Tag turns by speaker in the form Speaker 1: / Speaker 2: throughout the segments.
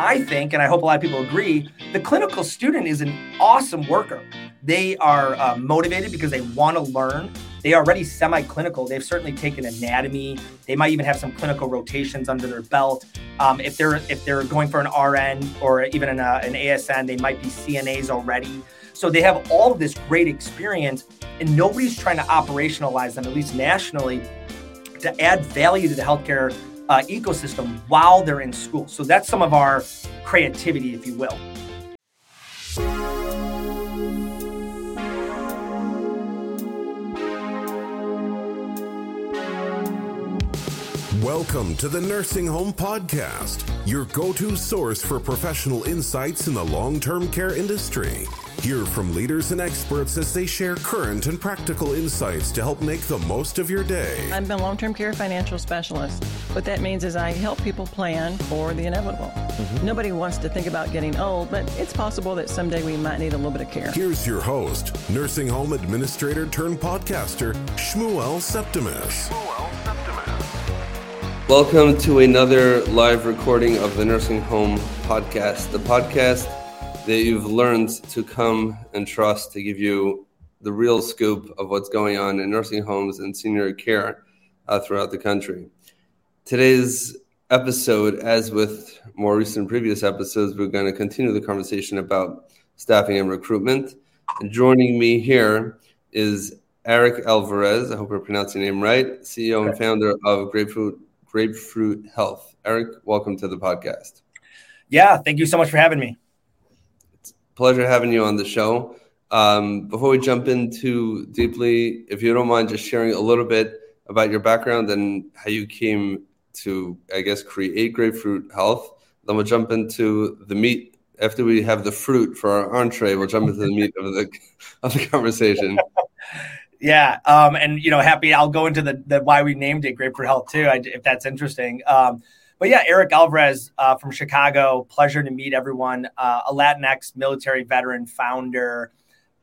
Speaker 1: I think, and I hope a lot of people agree, the clinical student is an awesome worker. They are uh, motivated because they want to learn. They are already semi-clinical. They've certainly taken anatomy. They might even have some clinical rotations under their belt. Um, if they're if they're going for an RN or even an, uh, an ASN, they might be CNAs already. So they have all of this great experience, and nobody's trying to operationalize them, at least nationally, to add value to the healthcare uh, ecosystem while they're in school. So that's some of our creativity, if you will.
Speaker 2: Welcome to the Nursing Home Podcast, your go to source for professional insights in the long term care industry. Hear from leaders and experts as they share current and practical insights to help make the most of your day.
Speaker 3: I'm a long term care financial specialist. What that means is I help people plan for the inevitable. Mm-hmm. Nobody wants to think about getting old, but it's possible that someday we might need a little bit of care.
Speaker 2: Here's your host, nursing home administrator turned podcaster, Shmuel Septimus.
Speaker 4: Welcome to another live recording of the Nursing Home Podcast, the podcast that you've learned to come and trust to give you the real scoop of what's going on in nursing homes and senior care uh, throughout the country. Today's episode, as with more recent previous episodes, we're going to continue the conversation about staffing and recruitment. And joining me here is Eric Alvarez. I hope I'm pronouncing your name right. CEO and founder of Grapefruit Grapefruit Health. Eric, welcome to the podcast.
Speaker 1: Yeah, thank you so much for having me
Speaker 4: pleasure having you on the show. Um, before we jump into deeply, if you don't mind just sharing a little bit about your background and how you came to, I guess, create Grapefruit Health, then we'll jump into the meat. After we have the fruit for our entree, we'll jump into the meat of the of the conversation.
Speaker 1: yeah, um, and you know, happy. I'll go into the, the why we named it Grapefruit Health too, if that's interesting. Um, but yeah, Eric Alvarez uh, from Chicago. Pleasure to meet everyone. Uh, a Latinx military veteran founder.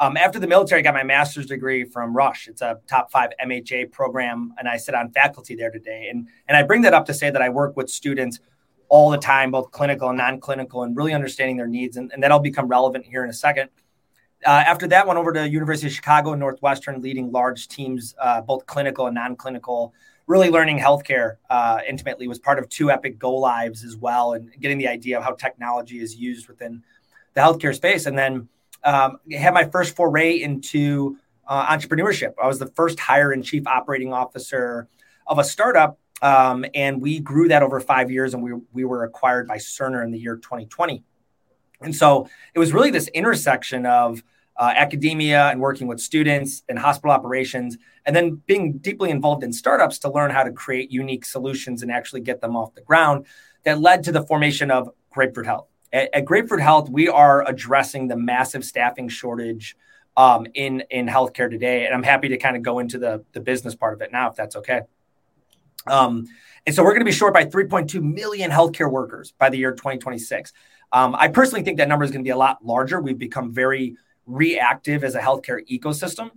Speaker 1: Um, after the military, I got my master's degree from Rush. It's a top five MHA program, and I sit on faculty there today. And and I bring that up to say that I work with students all the time, both clinical and non-clinical, and really understanding their needs. And, and that'll become relevant here in a second. Uh, after that, went over to University of Chicago and Northwestern, leading large teams, uh, both clinical and non-clinical really learning healthcare uh, intimately was part of two epic go lives as well, and getting the idea of how technology is used within the healthcare space. And then um, had my first foray into uh, entrepreneurship. I was the first hire and chief operating officer of a startup, um, and we grew that over five years, and we we were acquired by Cerner in the year 2020. And so it was really this intersection of uh, academia and working with students and hospital operations, and then being deeply involved in startups to learn how to create unique solutions and actually get them off the ground that led to the formation of Grapefruit Health. At, at Grapefruit Health, we are addressing the massive staffing shortage um, in in healthcare today, and I'm happy to kind of go into the the business part of it now, if that's okay. Um, and so we're going to be short by 3.2 million healthcare workers by the year 2026. Um, I personally think that number is going to be a lot larger. We've become very reactive as a healthcare ecosystem.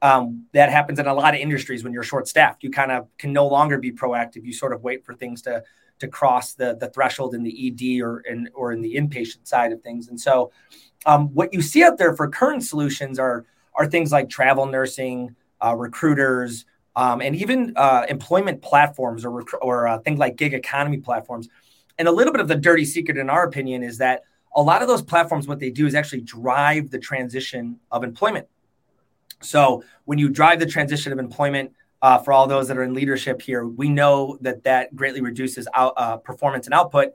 Speaker 1: Um, that happens in a lot of industries when you're short staffed. You kind of can no longer be proactive. You sort of wait for things to to cross the the threshold in the ED or in or in the inpatient side of things. And so, um, what you see out there for current solutions are are things like travel nursing, uh, recruiters, um, and even uh, employment platforms or rec- or uh, things like gig economy platforms. And a little bit of the dirty secret, in our opinion, is that a lot of those platforms, what they do is actually drive the transition of employment. So when you drive the transition of employment, uh, for all those that are in leadership here, we know that that greatly reduces out, uh, performance and output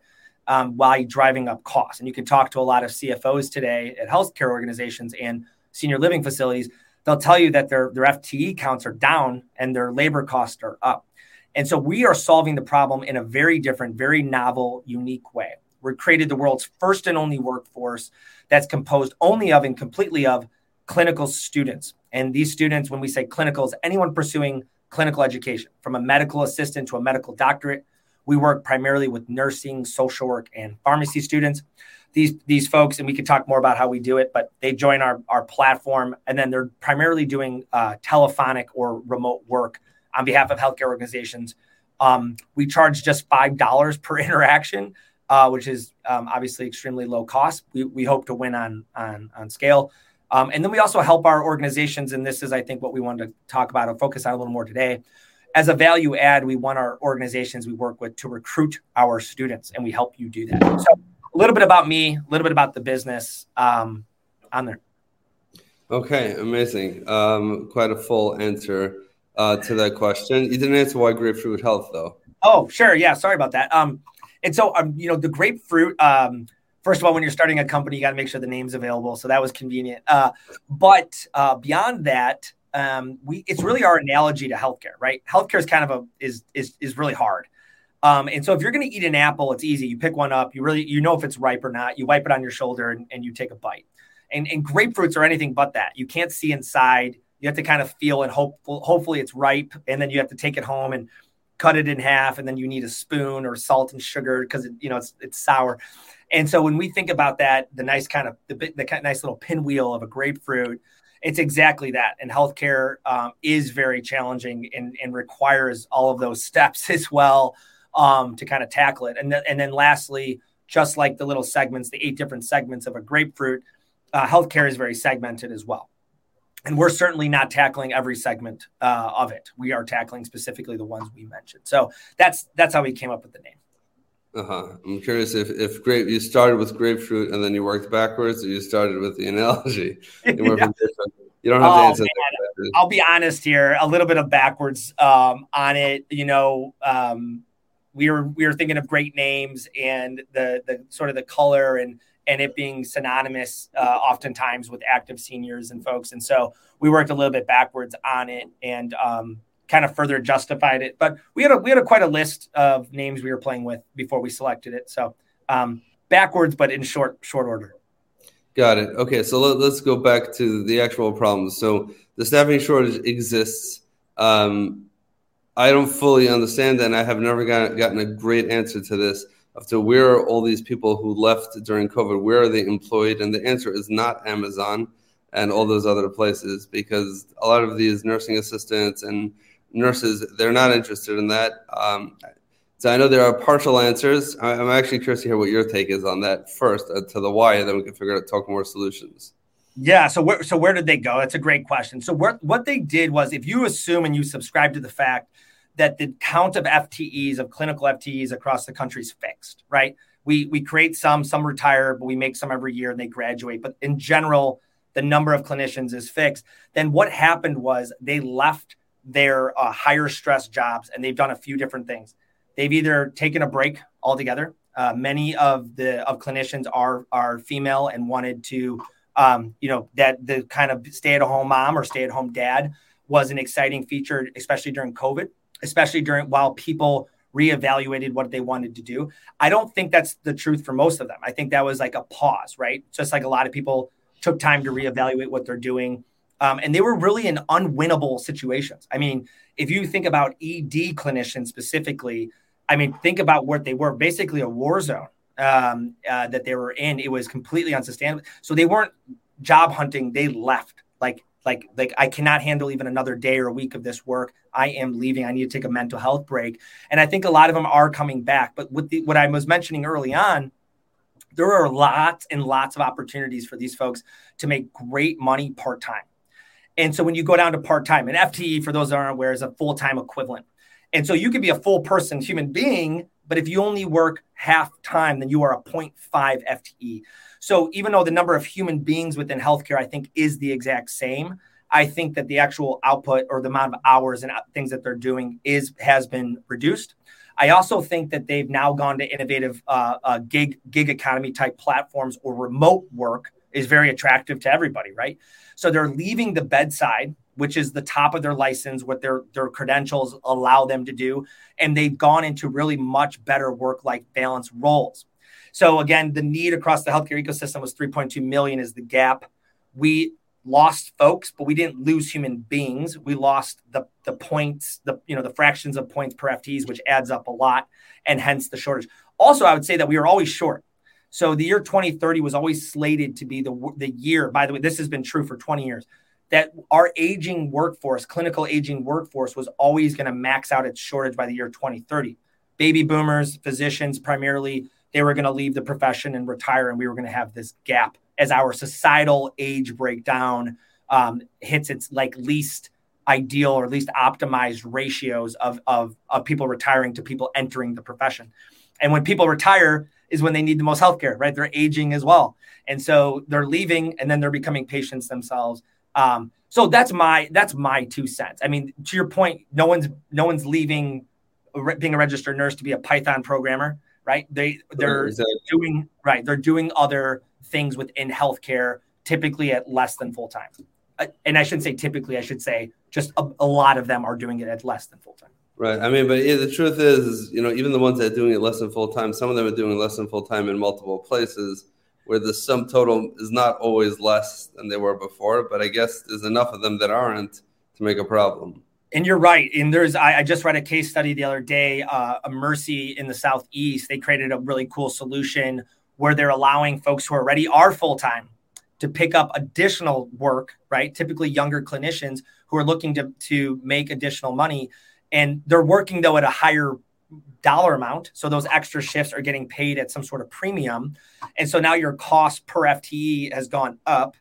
Speaker 1: um, while driving up costs. And you can talk to a lot of CFOs today at healthcare organizations and senior living facilities. They'll tell you that their, their FTE counts are down and their labor costs are up. And so we are solving the problem in a very different, very novel, unique way. We created the world's first and only workforce that's composed only of and completely of clinical students. And these students, when we say clinical, is anyone pursuing clinical education, from a medical assistant to a medical doctorate. We work primarily with nursing, social work, and pharmacy students. These, these folks, and we could talk more about how we do it, but they join our, our platform and then they're primarily doing uh, telephonic or remote work on behalf of healthcare organizations. Um, we charge just $5 per interaction uh, which is um, obviously extremely low cost. We, we hope to win on on on scale. Um, and then we also help our organizations, and this is, I think, what we wanted to talk about and focus on a little more today. As a value add, we want our organizations we work with to recruit our students, and we help you do that. So, a little bit about me, a little bit about the business um, on there.
Speaker 4: Okay, amazing. Um, quite a full answer uh, to that question. You didn't answer why grapefruit health, though.
Speaker 1: Oh, sure. Yeah, sorry about that. Um, and so, um, you know, the grapefruit. Um, first of all, when you're starting a company, you got to make sure the name's available. So that was convenient. Uh, but uh, beyond that, um, we it's really our analogy to healthcare, right? Healthcare is kind of a is is is really hard. Um, and so if you're going to eat an apple, it's easy. You pick one up. You really you know if it's ripe or not. You wipe it on your shoulder and, and you take a bite. And, and grapefruits are anything but that. You can't see inside. You have to kind of feel and hope. Hopefully, it's ripe, and then you have to take it home and cut it in half, and then you need a spoon or salt and sugar because it, you know it's it's sour. And so when we think about that, the nice kind of the, the kind nice little pinwheel of a grapefruit, it's exactly that. And healthcare um, is very challenging and, and requires all of those steps as well um, to kind of tackle it. And, th- and then lastly, just like the little segments, the eight different segments of a grapefruit, uh, healthcare is very segmented as well. And we're certainly not tackling every segment uh, of it. We are tackling specifically the ones we mentioned. So that's that's how we came up with the name.
Speaker 4: Uh-huh. I'm curious if, if grape you started with grapefruit and then you worked backwards, or you started with the analogy. yeah. You don't have oh, to answer.
Speaker 1: I'll be honest here, a little bit of backwards um, on it. You know, um, we were we were thinking of great names and the the sort of the color and and it being synonymous uh, oftentimes with active seniors and folks, and so we worked a little bit backwards on it and. Um, kind of further justified it. But we had a we had a quite a list of names we were playing with before we selected it. So um, backwards, but in short short order.
Speaker 4: Got it. Okay, so let, us go back to the actual problems. So the staffing shortage exists. Um, I don't fully understand that, and I have never got, gotten a great answer to this. To where are all these people who left during COVID? Where are they employed? And the answer is not Amazon and all those other places because a lot of these nursing assistants and nurses they're not interested in that. Um, so I know there are partial answers. I'm actually curious to hear what your take is on that first uh, to the why, and then we can figure out talk more solutions.
Speaker 1: Yeah. So where so where did they go? That's a great question. So where, what they did was, if you assume and you subscribe to the fact that the count of FTEs of clinical FTEs across the country is fixed, right? We we create some, some retire, but we make some every year and they graduate. But in general, the number of clinicians is fixed. Then what happened was they left their uh, higher stress jobs and they've done a few different things. They've either taken a break altogether. Uh, many of the of clinicians are are female and wanted to, um, you know, that the kind of stay at home mom or stay at home dad was an exciting feature, especially during COVID, especially during while people reevaluated what they wanted to do. I don't think that's the truth for most of them. I think that was like a pause, right? Just like a lot of people took time to reevaluate what they're doing um, and they were really in unwinnable situations. I mean, if you think about ED clinicians specifically, I mean, think about what they were basically a war zone um, uh, that they were in. It was completely unsustainable. So they weren't job hunting, they left. Like, like, like I cannot handle even another day or a week of this work. I am leaving. I need to take a mental health break. And I think a lot of them are coming back. But with the, what I was mentioning early on, there are lots and lots of opportunities for these folks to make great money part time. And so when you go down to part time, an FTE, for those that aren't aware, is a full time equivalent. And so you could be a full person human being, but if you only work half time, then you are a 0.5 FTE. So even though the number of human beings within healthcare, I think, is the exact same, I think that the actual output or the amount of hours and things that they're doing is has been reduced. I also think that they've now gone to innovative uh, uh, gig gig economy type platforms or remote work is very attractive to everybody, right? So they're leaving the bedside, which is the top of their license, what their their credentials allow them to do, and they've gone into really much better work-life balance roles. So again, the need across the healthcare ecosystem was 3.2 million is the gap. We lost folks, but we didn't lose human beings. We lost the the points, the you know the fractions of points per FTEs, which adds up a lot, and hence the shortage. Also, I would say that we are always short. So the year 2030 was always slated to be the, the year, by the way, this has been true for 20 years, that our aging workforce, clinical aging workforce, was always going to max out its shortage by the year 2030. Baby boomers, physicians, primarily they were going to leave the profession and retire, and we were going to have this gap as our societal age breakdown um, hits its like least ideal or least optimized ratios of, of of people retiring to people entering the profession. And when people retire is when they need the most healthcare, right? They're aging as well, and so they're leaving, and then they're becoming patients themselves. Um, so that's my that's my two cents. I mean, to your point, no one's no one's leaving being a registered nurse to be a Python programmer, right? They they're exactly. doing right. They're doing other things within healthcare, typically at less than full time. Uh, and I shouldn't say typically. I should say just a, a lot of them are doing it at less than full time.
Speaker 4: Right. I mean, but yeah, the truth is, is, you know, even the ones that are doing it less than full time, some of them are doing less than full time in multiple places where the sum total is not always less than they were before. But I guess there's enough of them that aren't to make a problem.
Speaker 1: And you're right. And there's, I, I just read a case study the other day, uh, a Mercy in the Southeast. They created a really cool solution where they're allowing folks who already are full time to pick up additional work, right? Typically younger clinicians who are looking to, to make additional money. And they're working though at a higher dollar amount. So those extra shifts are getting paid at some sort of premium. And so now your cost per FTE has gone up,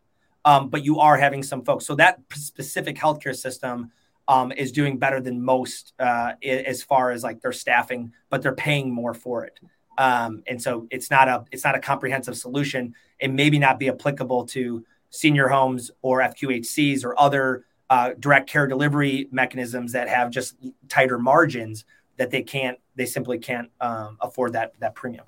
Speaker 1: um, but you are having some folks. So that specific healthcare system um, is doing better than most uh, as far as like their staffing, but they're paying more for it. Um, and so it's not a it's not a comprehensive solution. It maybe not be applicable to senior homes or FQHCs or other uh, direct care delivery mechanisms that have just tighter margins that they can't they simply can't um, afford that that premium.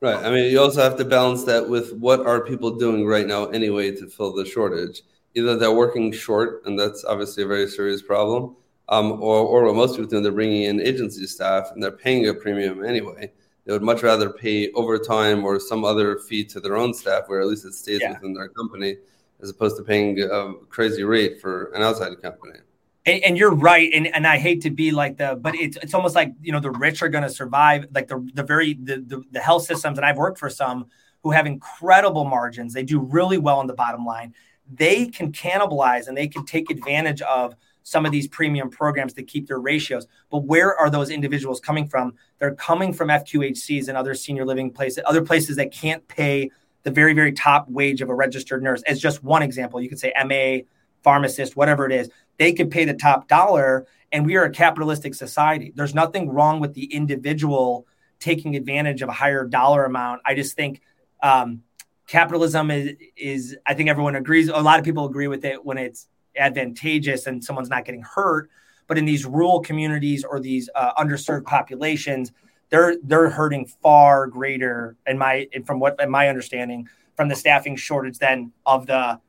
Speaker 4: Right. I mean, you also have to balance that with what are people doing right now anyway to fill the shortage. Either they're working short, and that's obviously a very serious problem, um, or, or what most people do, they're bringing in agency staff and they're paying a premium anyway they would much rather pay overtime or some other fee to their own staff, where at least it stays yeah. within their company, as opposed to paying a crazy rate for an outside company.
Speaker 1: And, and, you're right, and, and I hate to be like the, but it's it's almost like you know the rich are going to survive, like the the very the, the the health systems, and I've worked for some who have incredible margins. They do really well on the bottom line. They can cannibalize and they can take advantage of some of these premium programs to keep their ratios. But where are those individuals coming from? They're coming from FQHCs and other senior living places, other places that can't pay the very, very top wage of a registered nurse. As just one example, you could say MA, pharmacist, whatever it is. They could pay the top dollar, and we are a capitalistic society. There's nothing wrong with the individual taking advantage of a higher dollar amount. I just think um, capitalism is, is, I think everyone agrees. A lot of people agree with it when it's advantageous and someone's not getting hurt. But in these rural communities or these uh, underserved populations, they're they're hurting far greater, in my from what in my understanding, from the staffing shortage than of the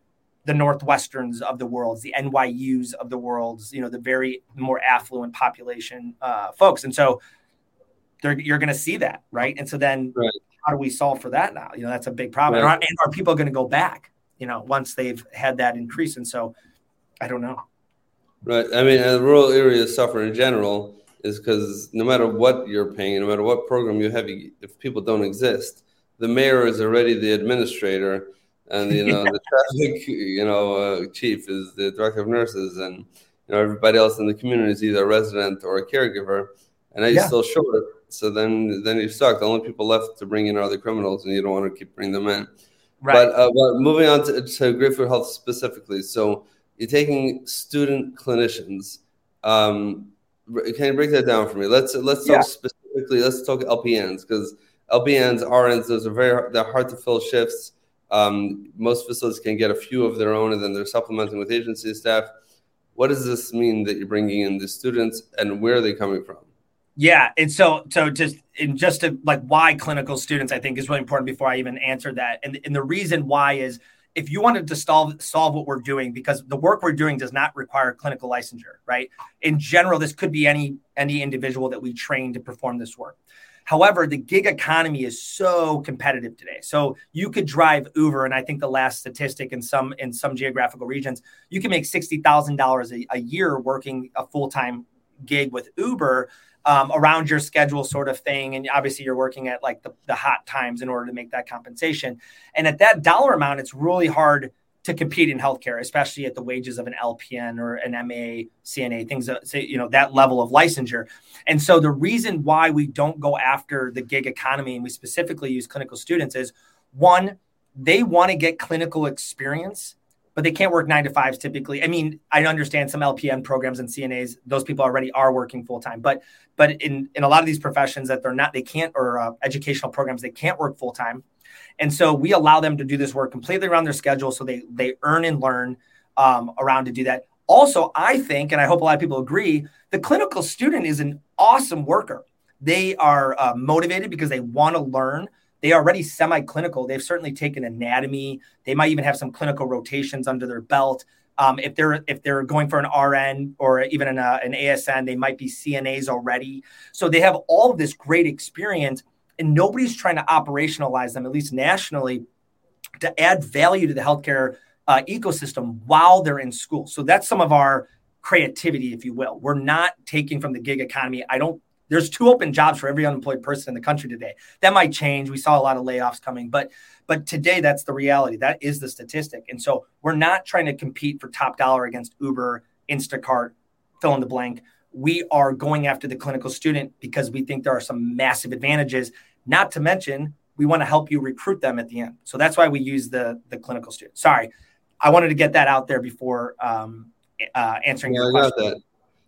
Speaker 1: the Northwesterns of the world, the NYU's of the world, you know, the very more affluent population uh, folks. And so you're going to see that, right? And so then right. How do we solve for that now? You know, that's a big problem. Right. And, are, and are people going to go back, you know, once they've had that increase? And so I don't know.
Speaker 4: Right. I mean, the rural areas suffer in general is because no matter what you're paying, no matter what program you have, if people don't exist, the mayor is already the administrator, and you know the traffic, you know, uh, chief is the director of nurses, and you know everybody else in the community is either a resident or a caregiver, and you're yeah. still short. So then, then you're stuck. The only people left to bring in are the criminals, and you don't want to keep bringing them in. Right. But, uh, but moving on to, to Grapefruit Health specifically, so you're taking student clinicians. Um, can you break that down for me? Let's let's talk yeah. specifically. Let's talk LPNs because LPNs, RNs, those are very they're hard to fill shifts. Um, most facilities can get a few of their own, and then they're supplementing with agency staff. What does this mean that you're bringing in the students, and where are they coming from?
Speaker 1: Yeah, and so so just and just to like why clinical students, I think is really important before I even answer that, and and the reason why is if you wanted to solve solve what we're doing because the work we're doing does not require clinical licensure right? In general this could be any any individual that we train to perform this work. However the gig economy is so competitive today. So you could drive uber and i think the last statistic in some in some geographical regions you can make $60000 a year working a full-time gig with uber um, around your schedule sort of thing. And obviously you're working at like the, the hot times in order to make that compensation. And at that dollar amount it's really hard to compete in healthcare, especially at the wages of an LPN or an MA, CNA, things that say, you know, that level of licensure. And so the reason why we don't go after the gig economy and we specifically use clinical students is one, they want to get clinical experience, but they can't work nine to fives typically. I mean, I understand some LPN programs and CNAs; those people already are working full time. But but in in a lot of these professions that they're not, they can't or uh, educational programs they can't work full time. And so we allow them to do this work completely around their schedule, so they they earn and learn um, around to do that. Also, I think, and I hope a lot of people agree, the clinical student is an awesome worker. They are uh, motivated because they want to learn. They are already semi-clinical. They've certainly taken anatomy. They might even have some clinical rotations under their belt. Um, if they're if they're going for an RN or even an, uh, an ASN, they might be CNAs already. So they have all of this great experience, and nobody's trying to operationalize them, at least nationally, to add value to the healthcare uh, ecosystem while they're in school. So that's some of our creativity, if you will. We're not taking from the gig economy. I don't there's two open jobs for every unemployed person in the country today. That might change. We saw a lot of layoffs coming, but but today that's the reality. That is the statistic. And so we're not trying to compete for top dollar against Uber, Instacart, fill in the blank. We are going after the clinical student because we think there are some massive advantages, not to mention we want to help you recruit them at the end. So that's why we use the the clinical student. Sorry, I wanted to get that out there before um, uh, answering yeah, your question.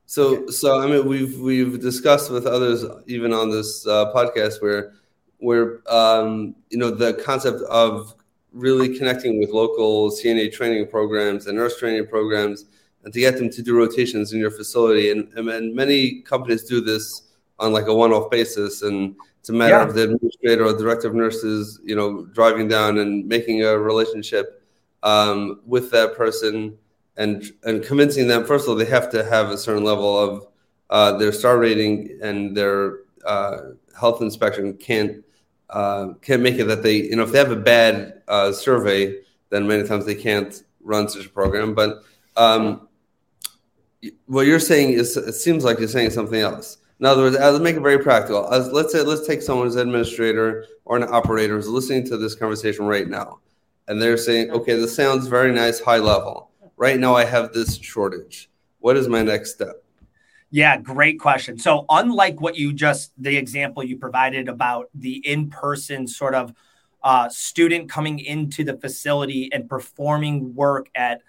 Speaker 4: So, so I mean, we've we've discussed with others, even on this uh, podcast, where where um, you know the concept of really connecting with local CNA training programs and nurse training programs, and to get them to do rotations in your facility. And, and many companies do this on like a one-off basis, and it's a matter yeah. of the administrator or director of nurses, you know, driving down and making a relationship um, with that person and and convincing them first of all they have to have a certain level of uh, their star rating and their uh, health inspection can't uh, can't make it that they you know if they have a bad uh, survey then many times they can't run such a program. But um, what you're saying is it seems like you're saying something else. In other words let's make it very practical. As, let's say let's take someone who's an administrator or an operator who's listening to this conversation right now and they're saying okay this sounds very nice high level right now I have this shortage. What is my next step?
Speaker 1: Yeah, great question. So, unlike what you just, the example you provided about the in person sort of uh, student coming into the facility and performing work at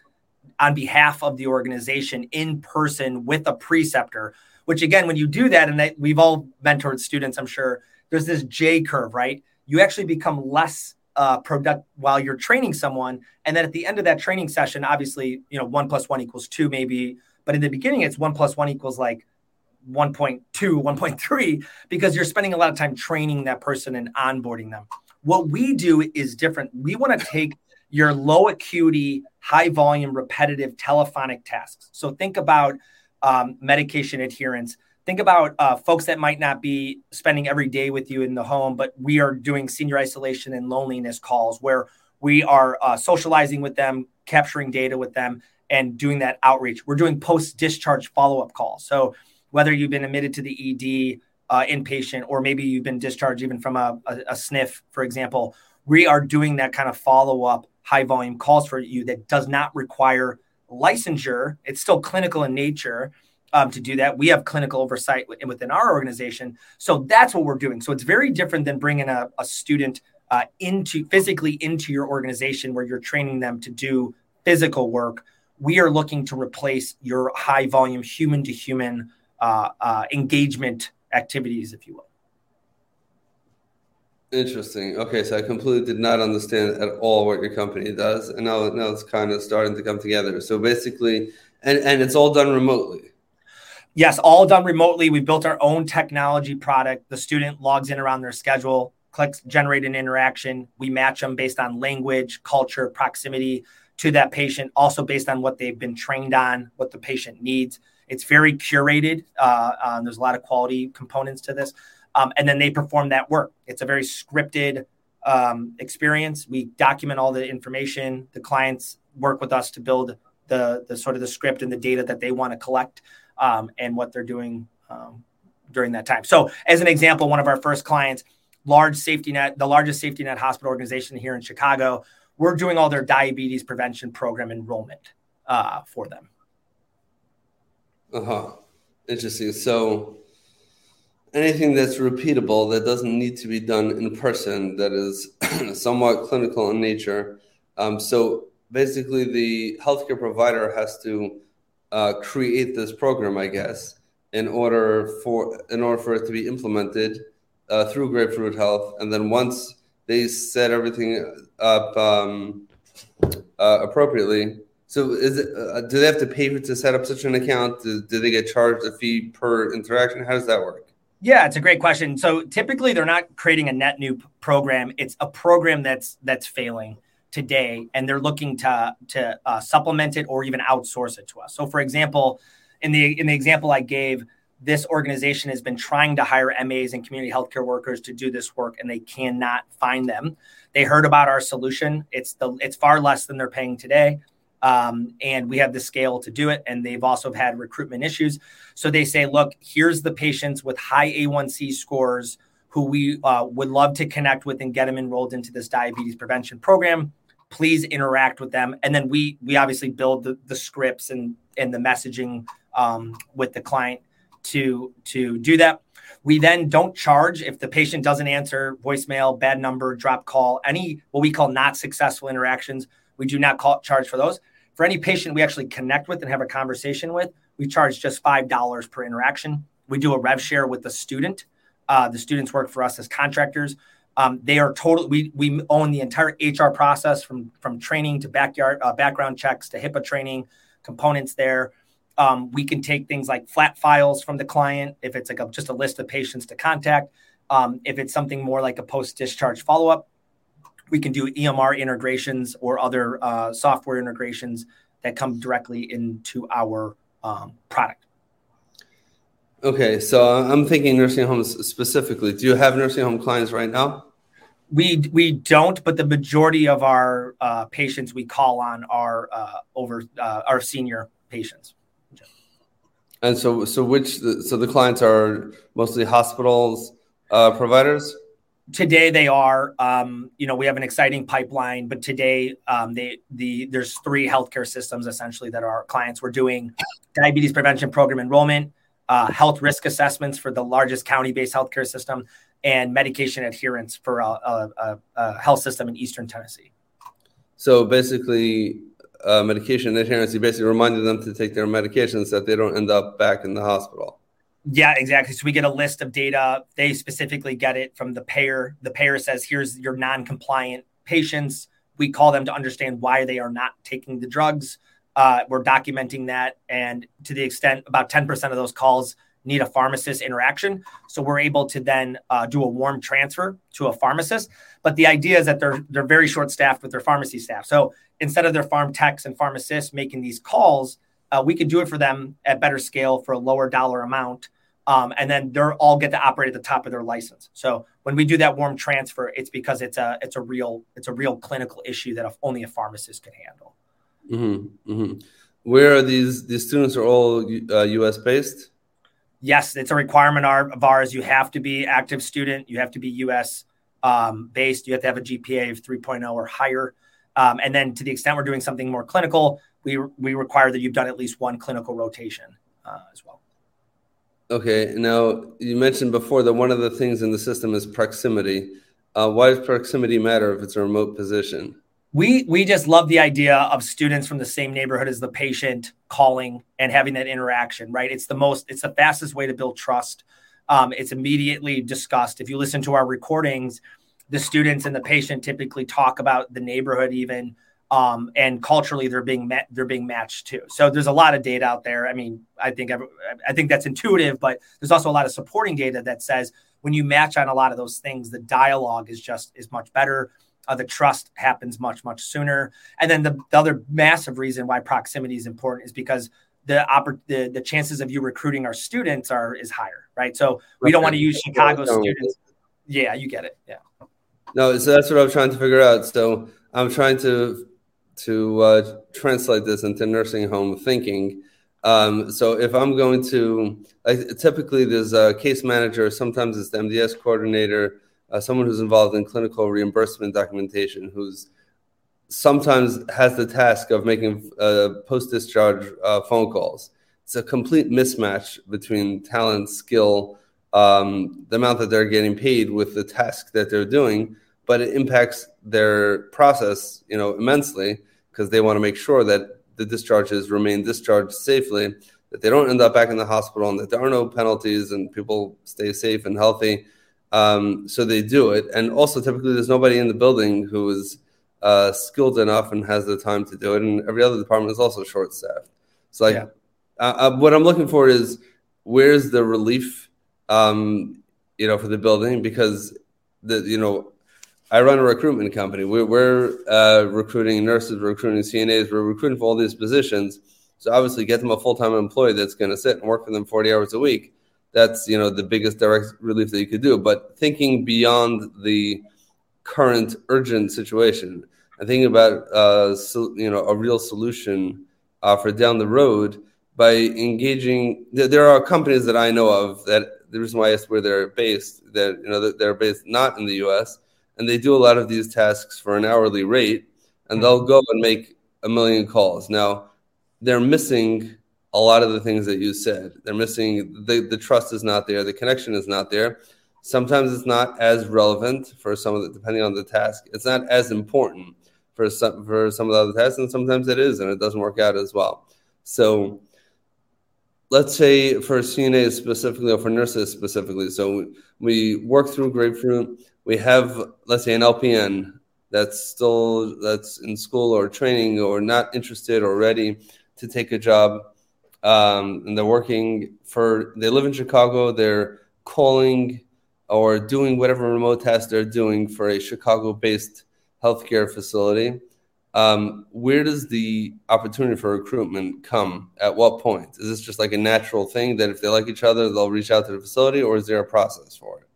Speaker 1: on behalf of the organization in person with a preceptor, which again, when you do that, and we've all mentored students, I'm sure there's this J curve, right? You actually become less uh, product while you're training someone. And then at the end of that training session, obviously, you know, one plus one equals two, maybe. But in the beginning, it's one plus one equals like 1.2, 1.3, because you're spending a lot of time training that person and onboarding them. What we do is different. We want to take your low acuity, high volume, repetitive telephonic tasks. So think about um, medication adherence think about uh, folks that might not be spending every day with you in the home, but we are doing senior isolation and loneliness calls where we are uh, socializing with them, capturing data with them, and doing that outreach. We're doing post discharge follow up calls. So whether you've been admitted to the ED, uh, inpatient, or maybe you've been discharged even from a, a, a for example, we are doing that kind of follow up high volume calls for you that does not require licensure. It's still clinical in nature um, to do that. We have clinical oversight within our organization. So that's what we're doing. So it's very different than bringing a, a student uh, into physically into your organization where you're training them to do physical work. We are looking to replace your high volume human to human uh, uh, engagement activities, if you will.
Speaker 4: Interesting. Okay, so I completely did not understand at all what your company does, and now now it's kind of starting to come together. So basically, and and it's all done remotely.
Speaker 1: Yes, all done remotely. We built our own technology product. The student logs in around their schedule, clicks generate an interaction. We match them based on language, culture, proximity to that patient, also based on what they've been trained on, what the patient needs. It's very curated. Uh, um, there's a lot of quality components to this. Um, and then they perform that work. It's a very scripted um, experience. We document all the information. The clients work with us to build the, the sort of the script and the data that they want to collect um, and what they're doing um, during that time. So, as an example, one of our first clients, large safety net, the largest safety net hospital organization here in Chicago, we're doing all their diabetes prevention program enrollment uh, for them.
Speaker 4: Uh huh. Interesting. So anything that's repeatable that doesn't need to be done in person that is somewhat clinical in nature. Um, so basically, the healthcare provider has to uh, create this program, I guess, in order for in order for it to be implemented uh, through Grapefruit Health, and then once they set everything up um, uh, appropriately. So, is it, uh, do they have to pay to set up such an account? Do, do they get charged a fee per interaction? How does that work?
Speaker 1: Yeah, it's a great question. So typically, they're not creating a net new program. It's a program that's that's failing today, and they're looking to to uh, supplement it or even outsource it to us. So, for example, in the in the example I gave, this organization has been trying to hire MAs and community healthcare workers to do this work, and they cannot find them. They heard about our solution. It's the it's far less than they're paying today. Um, and we have the scale to do it. And they've also had recruitment issues. So they say, look, here's the patients with high A1C scores who we uh, would love to connect with and get them enrolled into this diabetes prevention program. Please interact with them. And then we we obviously build the, the scripts and and the messaging um, with the client to to do that. We then don't charge if the patient doesn't answer voicemail, bad number, drop call, any what we call not successful interactions. We do not call, charge for those. For any patient we actually connect with and have a conversation with, we charge just $5 per interaction. We do a rev share with the student. Uh, the students work for us as contractors. Um, they are totally We we own the entire HR process from from training to backyard uh, background checks to HIPAA training components. There, um, we can take things like flat files from the client if it's like a, just a list of patients to contact. Um, if it's something more like a post discharge follow up, we can do EMR integrations or other uh, software integrations that come directly into our um, product.
Speaker 4: Okay, so I'm thinking nursing homes specifically. Do you have nursing home clients right now?
Speaker 1: We we don't, but the majority of our uh, patients we call on are uh, over uh, our senior patients.
Speaker 4: And so, so which so the clients are mostly hospitals, uh, providers
Speaker 1: today they are um, you know we have an exciting pipeline but today um, they the there's three healthcare systems essentially that are clients we're doing diabetes prevention program enrollment uh, health risk assessments for the largest county-based healthcare system and medication adherence for a, a, a, health system in eastern tennessee
Speaker 4: so basically uh, medication adherence you basically reminding them to take their medications that they don't end up back in the hospital
Speaker 1: yeah, exactly. So we get a list of data. They specifically get it from the payer. The payer says, "Here's your non-compliant patients." We call them to understand why they are not taking the drugs. Uh, we're documenting that, and to the extent about 10% of those calls need a pharmacist interaction. So we're able to then uh, do a warm transfer to a pharmacist. But the idea is that they're they're very short staffed with their pharmacy staff. So instead of their pharm techs and pharmacists making these calls, uh, we can do it for them at better scale for a lower dollar amount um, and then they're all get to operate at the top of their license. So when we do that warm transfer, it's because it's a it's a real it's a real clinical issue that only a pharmacist can handle.
Speaker 4: Mm-hmm, mm-hmm. Where are these these students are all uh, U.S. based?
Speaker 1: Yes, it's a requirement of ours. You have to be active student. You have to be U.S. Um, based. You have to have a GPA of 3.0 or higher. Um, and then to the extent we're doing something more clinical, we we require that you've done at least one clinical rotation uh, as well.
Speaker 4: Okay. Now you mentioned before that one of the things in the system is proximity. Uh, why does proximity matter if it's a remote position?
Speaker 1: We we just love the idea of students from the same neighborhood as the patient calling and having that interaction. Right. It's the most. It's the fastest way to build trust. Um, it's immediately discussed. If you listen to our recordings, the students and the patient typically talk about the neighborhood even um, and culturally they're being met, they're being matched too. So there's a lot of data out there. I mean, I think I think that's intuitive, but there's also a lot of supporting data that says when you match on a lot of those things, the dialogue is just is much better. Uh, the trust happens much much sooner. And then the, the other massive reason why proximity is important is because the, oppor- the the chances of you recruiting our students are is higher, right? So we don't want to use Chicago students. Yeah, you get it. Yeah.
Speaker 4: No, so that's what I'm trying to figure out. So I'm trying to to uh, translate this into nursing home thinking. Um, so if I'm going to, typically there's a case manager, sometimes it's the MDS coordinator, uh, someone who's involved in clinical reimbursement documentation, who's sometimes has the task of making uh, post discharge uh, phone calls. It's a complete mismatch between talent, skill, um, the amount that they're getting paid with the task that they're doing, but it impacts their process, you know, immensely because they want to make sure that the discharges remain discharged safely, that they don't end up back in the hospital, and that there are no penalties, and people stay safe and healthy. Um, so they do it, and also typically there's nobody in the building who is uh, skilled enough and has the time to do it, and every other department is also short staffed. So like, yeah. uh, uh, what I'm looking for is where's the relief, um, you know, for the building because the you know I run a recruitment company. We're, we're uh, recruiting nurses, we're recruiting CNAs, we're recruiting for all these positions. So obviously, get them a full time employee that's going to sit and work for them forty hours a week. That's you know the biggest direct relief that you could do. But thinking beyond the current urgent situation and thinking about uh, so, you know a real solution uh, for down the road by engaging. There are companies that I know of that the reason why I asked where they're based that you know they're based not in the U.S and they do a lot of these tasks for an hourly rate, and they'll go and make a million calls. Now, they're missing a lot of the things that you said. They're missing the, the trust is not there, the connection is not there. Sometimes it's not as relevant for some of the, depending on the task. It's not as important for some for some of the other tasks, and sometimes it is, and it doesn't work out as well. So let's say for CNAs specifically or for nurses specifically. So we work through Grapefruit we have let's say an LPN that's still that's in school or training or not interested or ready to take a job um, and they're working for they live in chicago they're calling or doing whatever remote task they're doing for a chicago based healthcare facility um, where does the opportunity for recruitment come at what point is this just like a natural thing that if they like each other they'll reach out to the facility or is there a process for it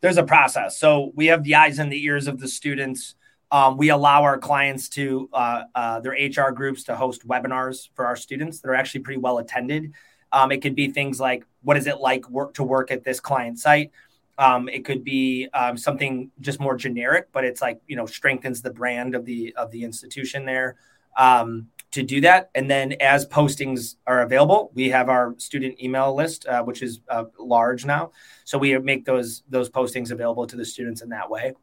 Speaker 1: there's a process. So we have the eyes and the ears of the students. Um, we allow our clients to uh, uh, their HR groups to host webinars for our students that are actually pretty well attended. Um, it could be things like what is it like work to work at this client site. Um, it could be um, something just more generic, but it's like you know strengthens the brand of the of the institution there. Um, to do that. And then as postings are available, we have our student email list, uh, which is uh, large now. So we make those those postings available to the students in that way.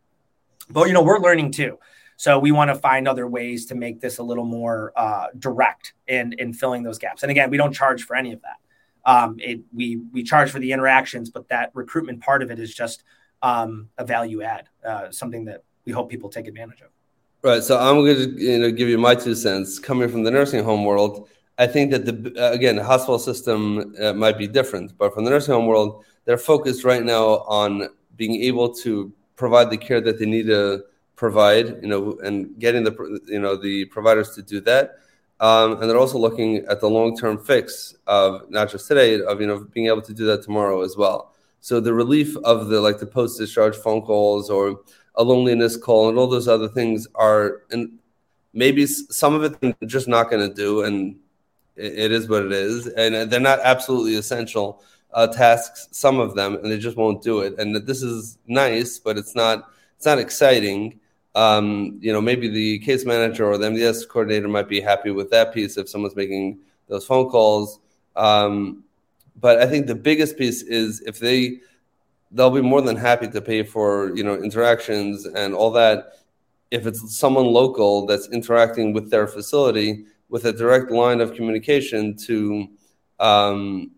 Speaker 1: But you know, we're learning too. So we want to find other ways to make this a little more uh, direct in in filling those gaps. And again, we don't charge for any of that. Um, it, we we charge for the interactions, but that recruitment part of it is just um, a value add, uh, something that we hope people take advantage of.
Speaker 4: Right. So I'm going to you know give you my two cents. Coming from the nursing home world, I think that the again the hospital system uh, might be different, but from the nursing home world, they're focused right now on being able to provide the care that they need to provide. You know, and getting the you know the providers to do that. Um, and they're also looking at the long-term fix of not just today, of you know being able to do that tomorrow as well. So the relief of the like the post-discharge phone calls or a loneliness call and all those other things are and maybe some of it they're just not going to do and it is what it is and they're not absolutely essential uh, tasks some of them and they just won't do it. And that this is nice but it's not it's not exciting. Um, you know maybe the case manager or the mds coordinator might be happy with that piece if someone's making those phone calls. Um, but i think the biggest piece is if they they'll be more than happy to pay for you know interactions and all that if it's someone local that's interacting with their facility with a direct line of communication to um,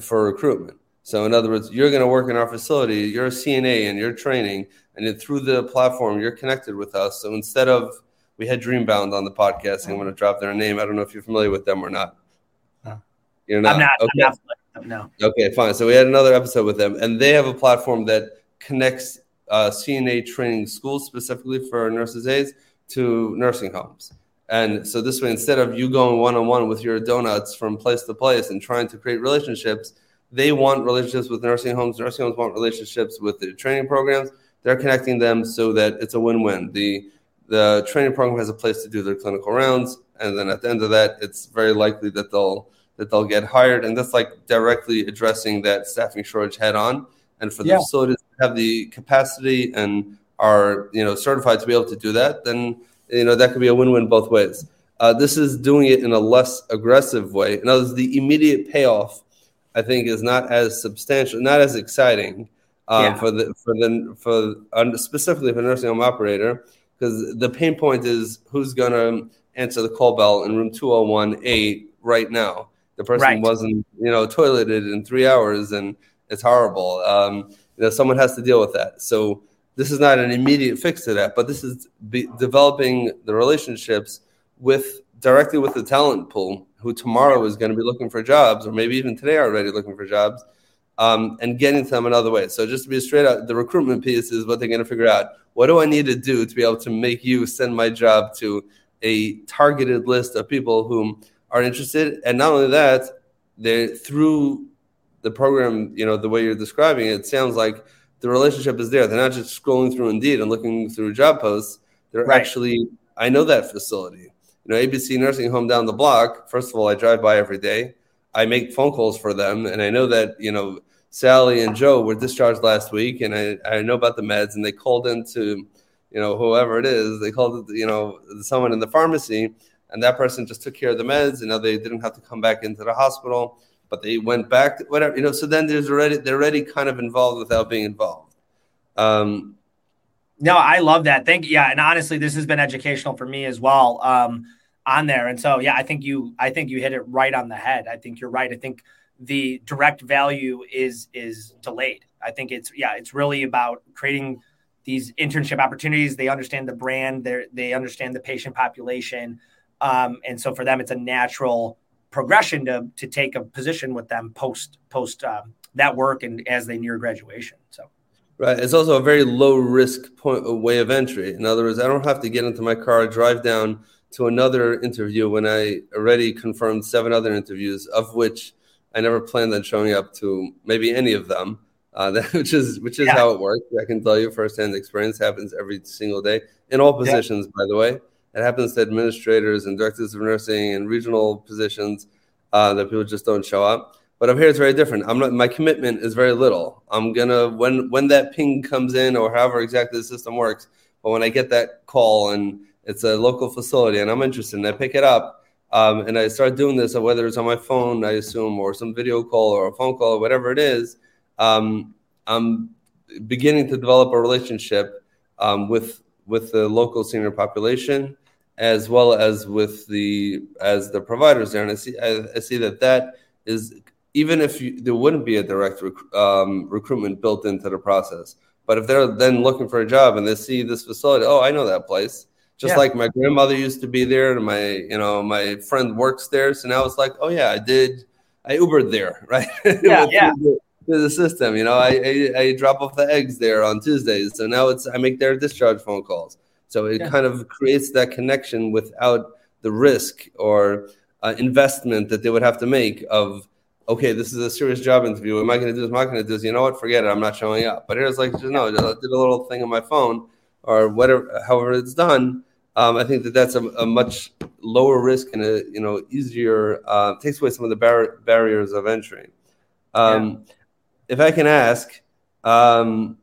Speaker 4: for recruitment so in other words you're going to work in our facility you're a cna and you're training and through the platform you're connected with us so instead of we had dreambound on the podcast i'm going to drop their name i don't know if you're familiar with them or not
Speaker 1: you're not, I'm not, okay. I'm not no.
Speaker 4: Okay, fine. So we had another episode with them, and they have a platform that connects uh, CNA training schools specifically for nurses' aides to nursing homes. And so this way, instead of you going one on one with your donuts from place to place and trying to create relationships, they want relationships with nursing homes. Nursing homes want relationships with the training programs. They're connecting them so that it's a win-win. The the training program has a place to do their clinical rounds, and then at the end of that, it's very likely that they'll that they'll get hired, and that's like directly addressing that staffing shortage head on. And for the yeah. facilities to have the capacity and are you know certified to be able to do that, then you know that could be a win-win both ways. Uh, this is doing it in a less aggressive way. In other words, the immediate payoff, I think, is not as substantial, not as exciting um, yeah. for the for the for specifically for nursing home operator because the pain point is who's going to answer the call bell in room 201A right now. The person right. wasn't, you know, toileted in three hours and it's horrible. Um, you know, someone has to deal with that. So this is not an immediate fix to that, but this is developing the relationships with directly with the talent pool who tomorrow is going to be looking for jobs or maybe even today already looking for jobs um, and getting to them another way. So just to be straight out, the recruitment piece is what they're going to figure out. What do I need to do to be able to make you send my job to a targeted list of people who are interested? And not only that, they through the program, you know, the way you're describing it, it sounds like the relationship is there. They're not just scrolling through Indeed and looking through job posts. They're right. actually, I know that facility. You know, ABC Nursing Home down the block. First of all, I drive by every day. I make phone calls for them, and I know that you know Sally and Joe were discharged last week, and I, I know about the meds, and they called into you know whoever it is, they called you know someone in the pharmacy, and that person just took care of the meds, and now they didn't have to come back into the hospital, but they went back, whatever you know. So then there's already they're already kind of involved without being involved. Um,
Speaker 1: no, I love that. Thank you. Yeah, and honestly, this has been educational for me as well. Um, on there. And so, yeah, I think you, I think you hit it right on the head. I think you're right. I think the direct value is is delayed. I think it's yeah, it's really about creating these internship opportunities. They understand the brand. They they understand the patient population, um, and so for them, it's a natural progression to to take a position with them post post um, that work and as they near graduation. So.
Speaker 4: Right. It's also a very low risk point way of entry. In other words, I don't have to get into my car, drive down to another interview when I already confirmed seven other interviews, of which I never planned on showing up to maybe any of them. Uh, that, which is which is yeah. how it works. I can tell you firsthand experience happens every single day in all positions. Yeah. By the way, it happens to administrators and directors of nursing and regional positions uh, that people just don't show up. But up here, it's very different. I'm not. My commitment is very little. I'm gonna when when that ping comes in or however exactly the system works. But when I get that call and it's a local facility, and I'm interested, and I pick it up, um, and I start doing this, whether it's on my phone, I assume, or some video call or a phone call, or whatever it is. Um, I'm beginning to develop a relationship um, with with the local senior population, as well as with the as the providers there, and I see I, I see that that is even if you, there wouldn't be a direct rec- um, recruitment built into the process. But if they're then looking for a job and they see this facility, oh, I know that place. Just yeah. like my grandmother used to be there and my you know my friend works there. So now it's like oh yeah i did i ubered there right?
Speaker 1: Yeah yeah.
Speaker 4: the, the system you know? I, I, I drop off the eggs there on tuesdays. So now it's i make their discharge phone calls so it yeah. kind of creates that connection without the risk or uh, investment that they would have to make of okay, this is a serious job interview. Am I going to do this? Am I going to do this? You know what? Forget it. I'm not showing up. But here's like, just no, I did a little thing on my phone or whatever, however it's done um, I think that that's a, a, much lower risk and a you know easier uh, takes away some of the bar- barriers of entry. Um, yeah. If I can ask, um,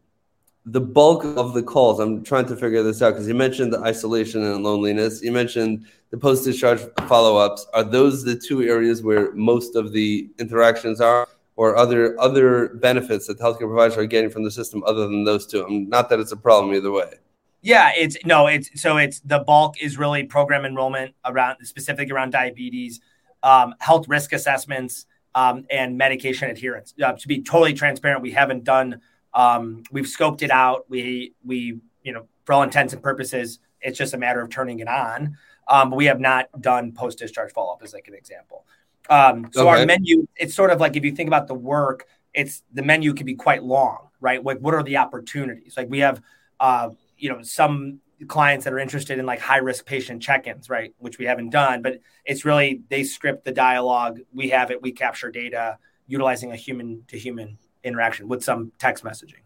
Speaker 4: the bulk of the calls, I'm trying to figure this out because you mentioned the isolation and loneliness. You mentioned the post discharge follow ups. Are those the two areas where most of the interactions are? Or other other benefits that healthcare providers are getting from the system other than those two? I mean, not that it's a problem either way.
Speaker 1: Yeah, it's no, it's so it's the bulk is really program enrollment around specifically around diabetes, um, health risk assessments, um, and medication adherence. Uh, to be totally transparent, we haven't done. Um, we've scoped it out. We we you know for all intents and purposes, it's just a matter of turning it on. Um, but we have not done post discharge follow up as like an example. Um, so okay. our menu, it's sort of like if you think about the work, it's the menu can be quite long, right? Like what are the opportunities? Like we have. Uh, you know some clients that are interested in like high risk patient check-ins right which we haven't done but it's really they script the dialogue we have it we capture data utilizing a human to human interaction with some text messaging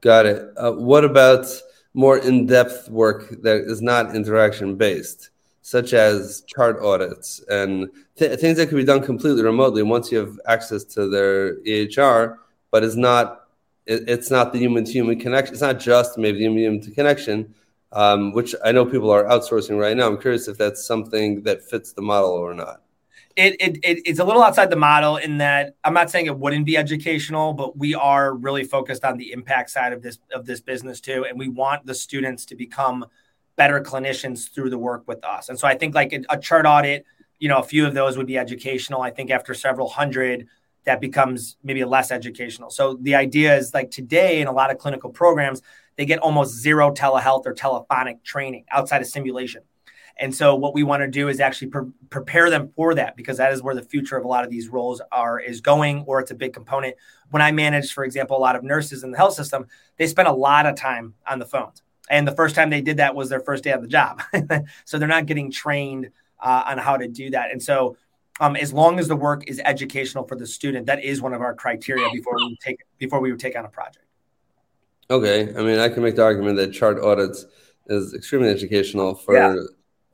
Speaker 4: got it uh, what about more in-depth work that is not interaction based such as chart audits and th- things that can be done completely remotely once you have access to their ehr but is not it, it's not the human to human connection. It's not just maybe the human to connection. um, which I know people are outsourcing right now. I'm curious if that's something that fits the model or not.
Speaker 1: It, it, it, it's a little outside the model in that I'm not saying it wouldn't be educational, but we are really focused on the impact side of this of this business too, and we want the students to become better clinicians through the work with us. And so I think like a, a chart audit, you know, a few of those would be educational. I think after several hundred, that becomes maybe less educational. So the idea is like today in a lot of clinical programs, they get almost zero telehealth or telephonic training outside of simulation. And so what we want to do is actually pre- prepare them for that because that is where the future of a lot of these roles are is going or it's a big component. When I manage for example a lot of nurses in the health system, they spend a lot of time on the phones. And the first time they did that was their first day on the job. so they're not getting trained uh, on how to do that. And so um, as long as the work is educational for the student, that is one of our criteria before we take before we would take on a project.
Speaker 4: Okay, I mean, I can make the argument that chart audits is extremely educational for yeah.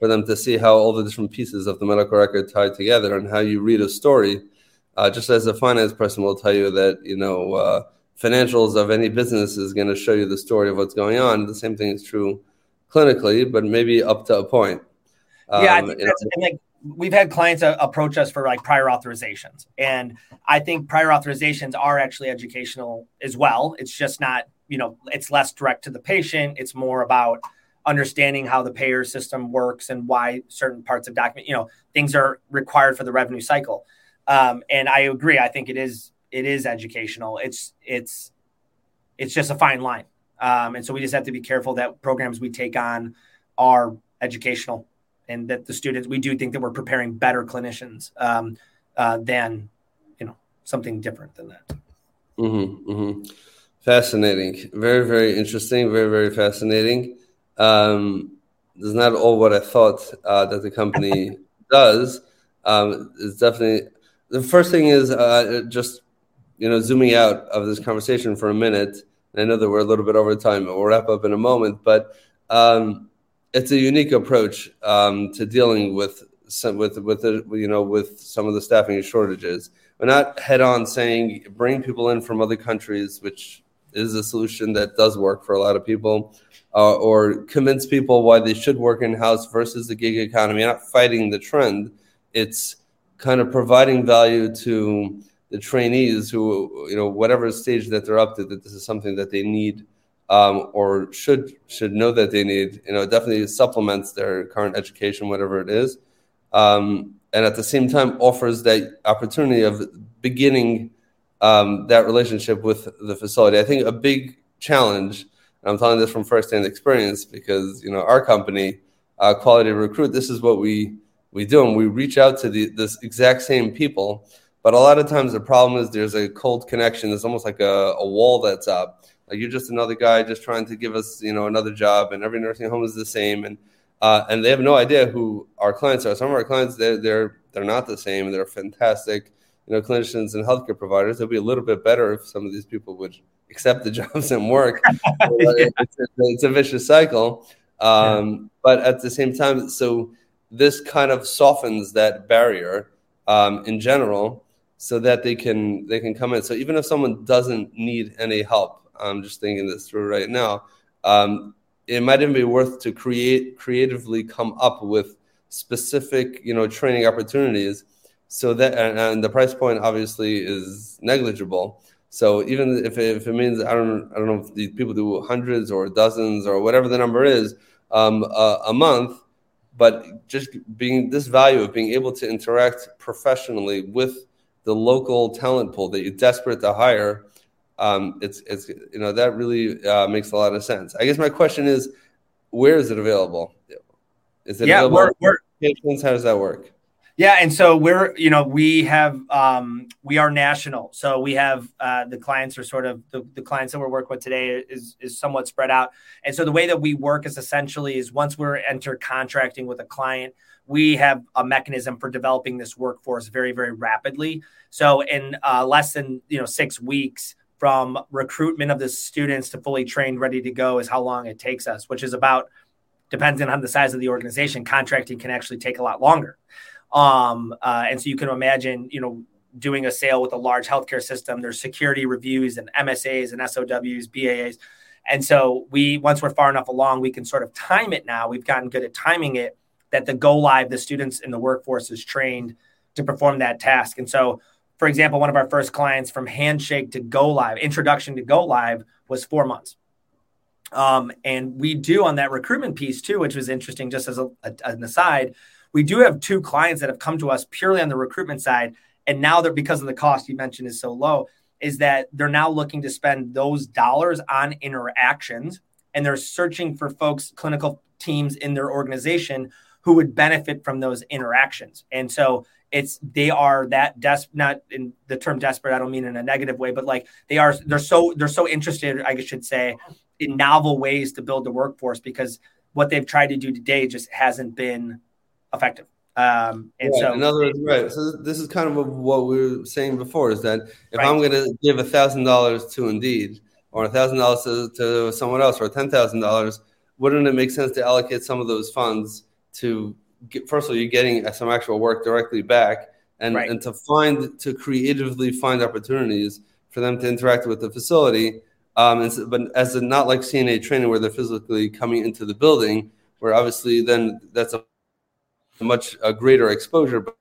Speaker 4: For them to see how all the different pieces of the medical record tie together and how you read a story. Uh, just as a finance person will tell you that you know uh, financials of any business is going to show you the story of what's going on. The same thing is true clinically, but maybe up to a point.
Speaker 1: Um, yeah, and like we've had clients uh, approach us for like prior authorizations, and I think prior authorizations are actually educational as well. It's just not you know it's less direct to the patient it's more about understanding how the payer system works and why certain parts of document you know things are required for the revenue cycle um, and i agree i think it is it is educational it's it's it's just a fine line um, and so we just have to be careful that programs we take on are educational and that the students we do think that we're preparing better clinicians um, uh, than you know something different than that
Speaker 4: mm-hmm, mm-hmm. Fascinating. Very, very interesting. Very, very fascinating. Um, not all what I thought uh, that the company does. Um, it's definitely the first thing is uh, just you know zooming out of this conversation for a minute. I know that we're a little bit over time, but we'll wrap up in a moment. But um, it's a unique approach um, to dealing with some, with with the, you know with some of the staffing shortages. We're not head on saying bring people in from other countries, which is a solution that does work for a lot of people, uh, or convince people why they should work in house versus the gig economy. Not fighting the trend, it's kind of providing value to the trainees who, you know, whatever stage that they're up to, that this is something that they need um, or should should know that they need. You know, definitely supplements their current education, whatever it is, um, and at the same time offers that opportunity of beginning um, that relationship with the facility. I think a big challenge, and I'm telling this from firsthand experience because you know our company, uh, Quality Recruit, this is what we we do, and we reach out to the, this exact same people. But a lot of times the problem is there's a cold connection. There's almost like a, a wall that's up. Like you're just another guy just trying to give us, you know, another job, and every nursing home is the same, and uh, and they have no idea who our clients are. Some of our clients, they're they're they're not the same. They're fantastic you know, clinicians and healthcare providers. It'd be a little bit better if some of these people would accept the jobs and work. yeah. it's, a, it's, a, vicious cycle. Um, yeah. But at the same time, so this kind of softens that barrier um, in general, so that they can they can come in. So even if someone doesn't need any help, I'm just thinking this through right now. Um, it might even be worth to create creatively come up with specific you know training opportunities so that and, the price point obviously is negligible. So even if it, if it means I don't I don't know if these people do hundreds or dozens or whatever the number is um, a, a month, but just being this value of being able to interact professionally with the local talent pool that you're desperate to hire, um, it's it's you know that really uh, makes a lot of sense. I guess my question is, where is it available?
Speaker 1: Is it yeah, available? We're,
Speaker 4: we're, How does that work?
Speaker 1: Yeah, and so we're you know we have um, we are national, so we have uh, the clients are sort of the, the clients that we're working with today is is somewhat spread out, and so the way that we work is essentially is once we're enter contracting with a client, we have a mechanism for developing this workforce very very rapidly. So in uh, less than you know six weeks from recruitment of the students to fully trained, ready to go is how long it takes us, which is about depending on the size of the organization. Contracting can actually take a lot longer. Um, uh, and so you can imagine, you know, doing a sale with a large healthcare system, there's security reviews and MSAs and SOWs, BAAs. And so we once we're far enough along, we can sort of time it now. We've gotten good at timing it that the go live, the students in the workforce is trained to perform that task. And so, for example, one of our first clients from handshake to go live, introduction to go live was four months. Um, and we do on that recruitment piece too, which was interesting, just as a, a, an aside, we do have two clients that have come to us purely on the recruitment side. And now they're because of the cost you mentioned is so low, is that they're now looking to spend those dollars on interactions and they're searching for folks, clinical teams in their organization who would benefit from those interactions. And so it's they are that des not in the term desperate, I don't mean in a negative way, but like they are they're so they're so interested, I should say, in novel ways to build the workforce because what they've tried to do today just hasn't been effective. Um, and
Speaker 4: yeah,
Speaker 1: so,
Speaker 4: in other words, right. So this is kind of what we were saying before: is that if right. I'm going to give a thousand dollars to Indeed, or a thousand dollars to someone else, or ten thousand dollars, wouldn't it make sense to allocate some of those funds to get, first of all, you're getting some actual work directly back, and right. and to find to creatively find opportunities for them to interact with the facility. Um, and, but as a, not like CNA training where they're physically coming into the building, where obviously then that's a much a greater exposure, but,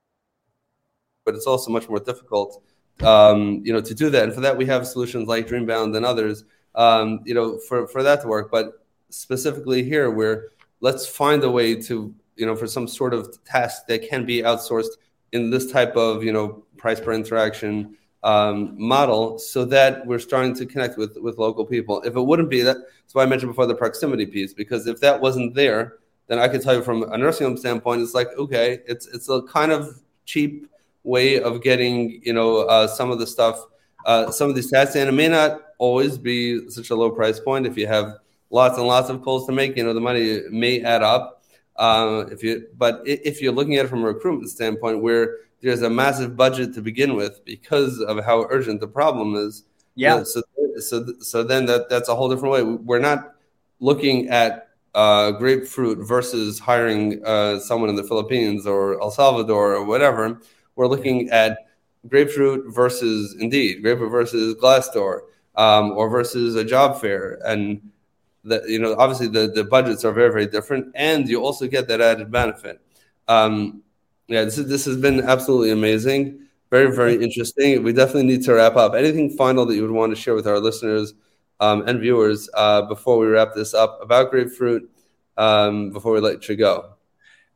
Speaker 4: but it's also much more difficult, um, you know, to do that. And for that, we have solutions like Dreambound and others, um, you know, for, for that to work. But specifically here, where let's find a way to, you know, for some sort of task that can be outsourced in this type of, you know, price per interaction um, model so that we're starting to connect with, with local people. If it wouldn't be that, that's why I mentioned before the proximity piece, because if that wasn't there, then I can tell you from a nursing home standpoint, it's like okay, it's it's a kind of cheap way of getting you know uh, some of the stuff, uh, some of these tasks, and it may not always be such a low price point. If you have lots and lots of calls to make, you know the money may add up. Uh, if you, but if you're looking at it from a recruitment standpoint, where there's a massive budget to begin with because of how urgent the problem is.
Speaker 1: Yeah.
Speaker 4: so, so, so then that that's a whole different way. We're not looking at uh, grapefruit versus hiring uh, someone in the Philippines or El Salvador or whatever, we're looking at grapefruit versus Indeed, grapefruit versus Glassdoor, um, or versus a job fair, and that you know obviously the the budgets are very very different, and you also get that added benefit. Um, yeah, this is this has been absolutely amazing, very very interesting. We definitely need to wrap up. Anything final that you would want to share with our listeners? Um, and viewers uh, before we wrap this up about grapefruit um, before we let you go?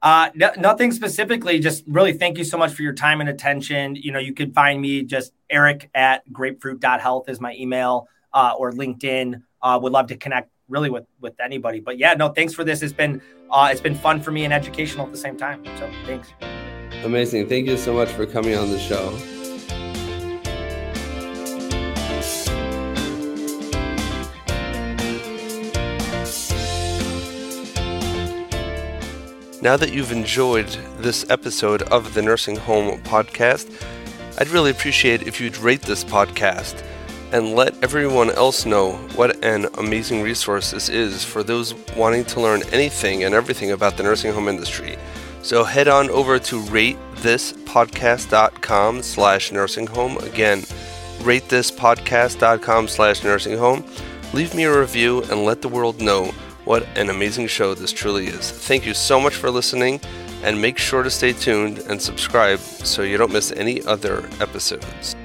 Speaker 1: Uh, nothing specifically. Just really thank you so much for your time and attention. You know, you can find me just Eric at grapefruit.health is my email uh, or LinkedIn. Uh, would love to connect really with with anybody. But yeah, no, thanks for this. It's been uh, it's been fun for me and educational at the same time. So thanks.
Speaker 4: Amazing. Thank you so much for coming on the show. Now that you've enjoyed this episode of the Nursing Home Podcast, I'd really appreciate if you'd rate this podcast and let everyone else know what an amazing resource this is for those wanting to learn anything and everything about the nursing home industry. So head on over to ratethispodcast.com slash nursing home. Again, ratethispodcast.com slash nursing home. Leave me a review and let the world know what an amazing show this truly is. Thank you so much for listening, and make sure to stay tuned and subscribe so you don't miss any other episodes.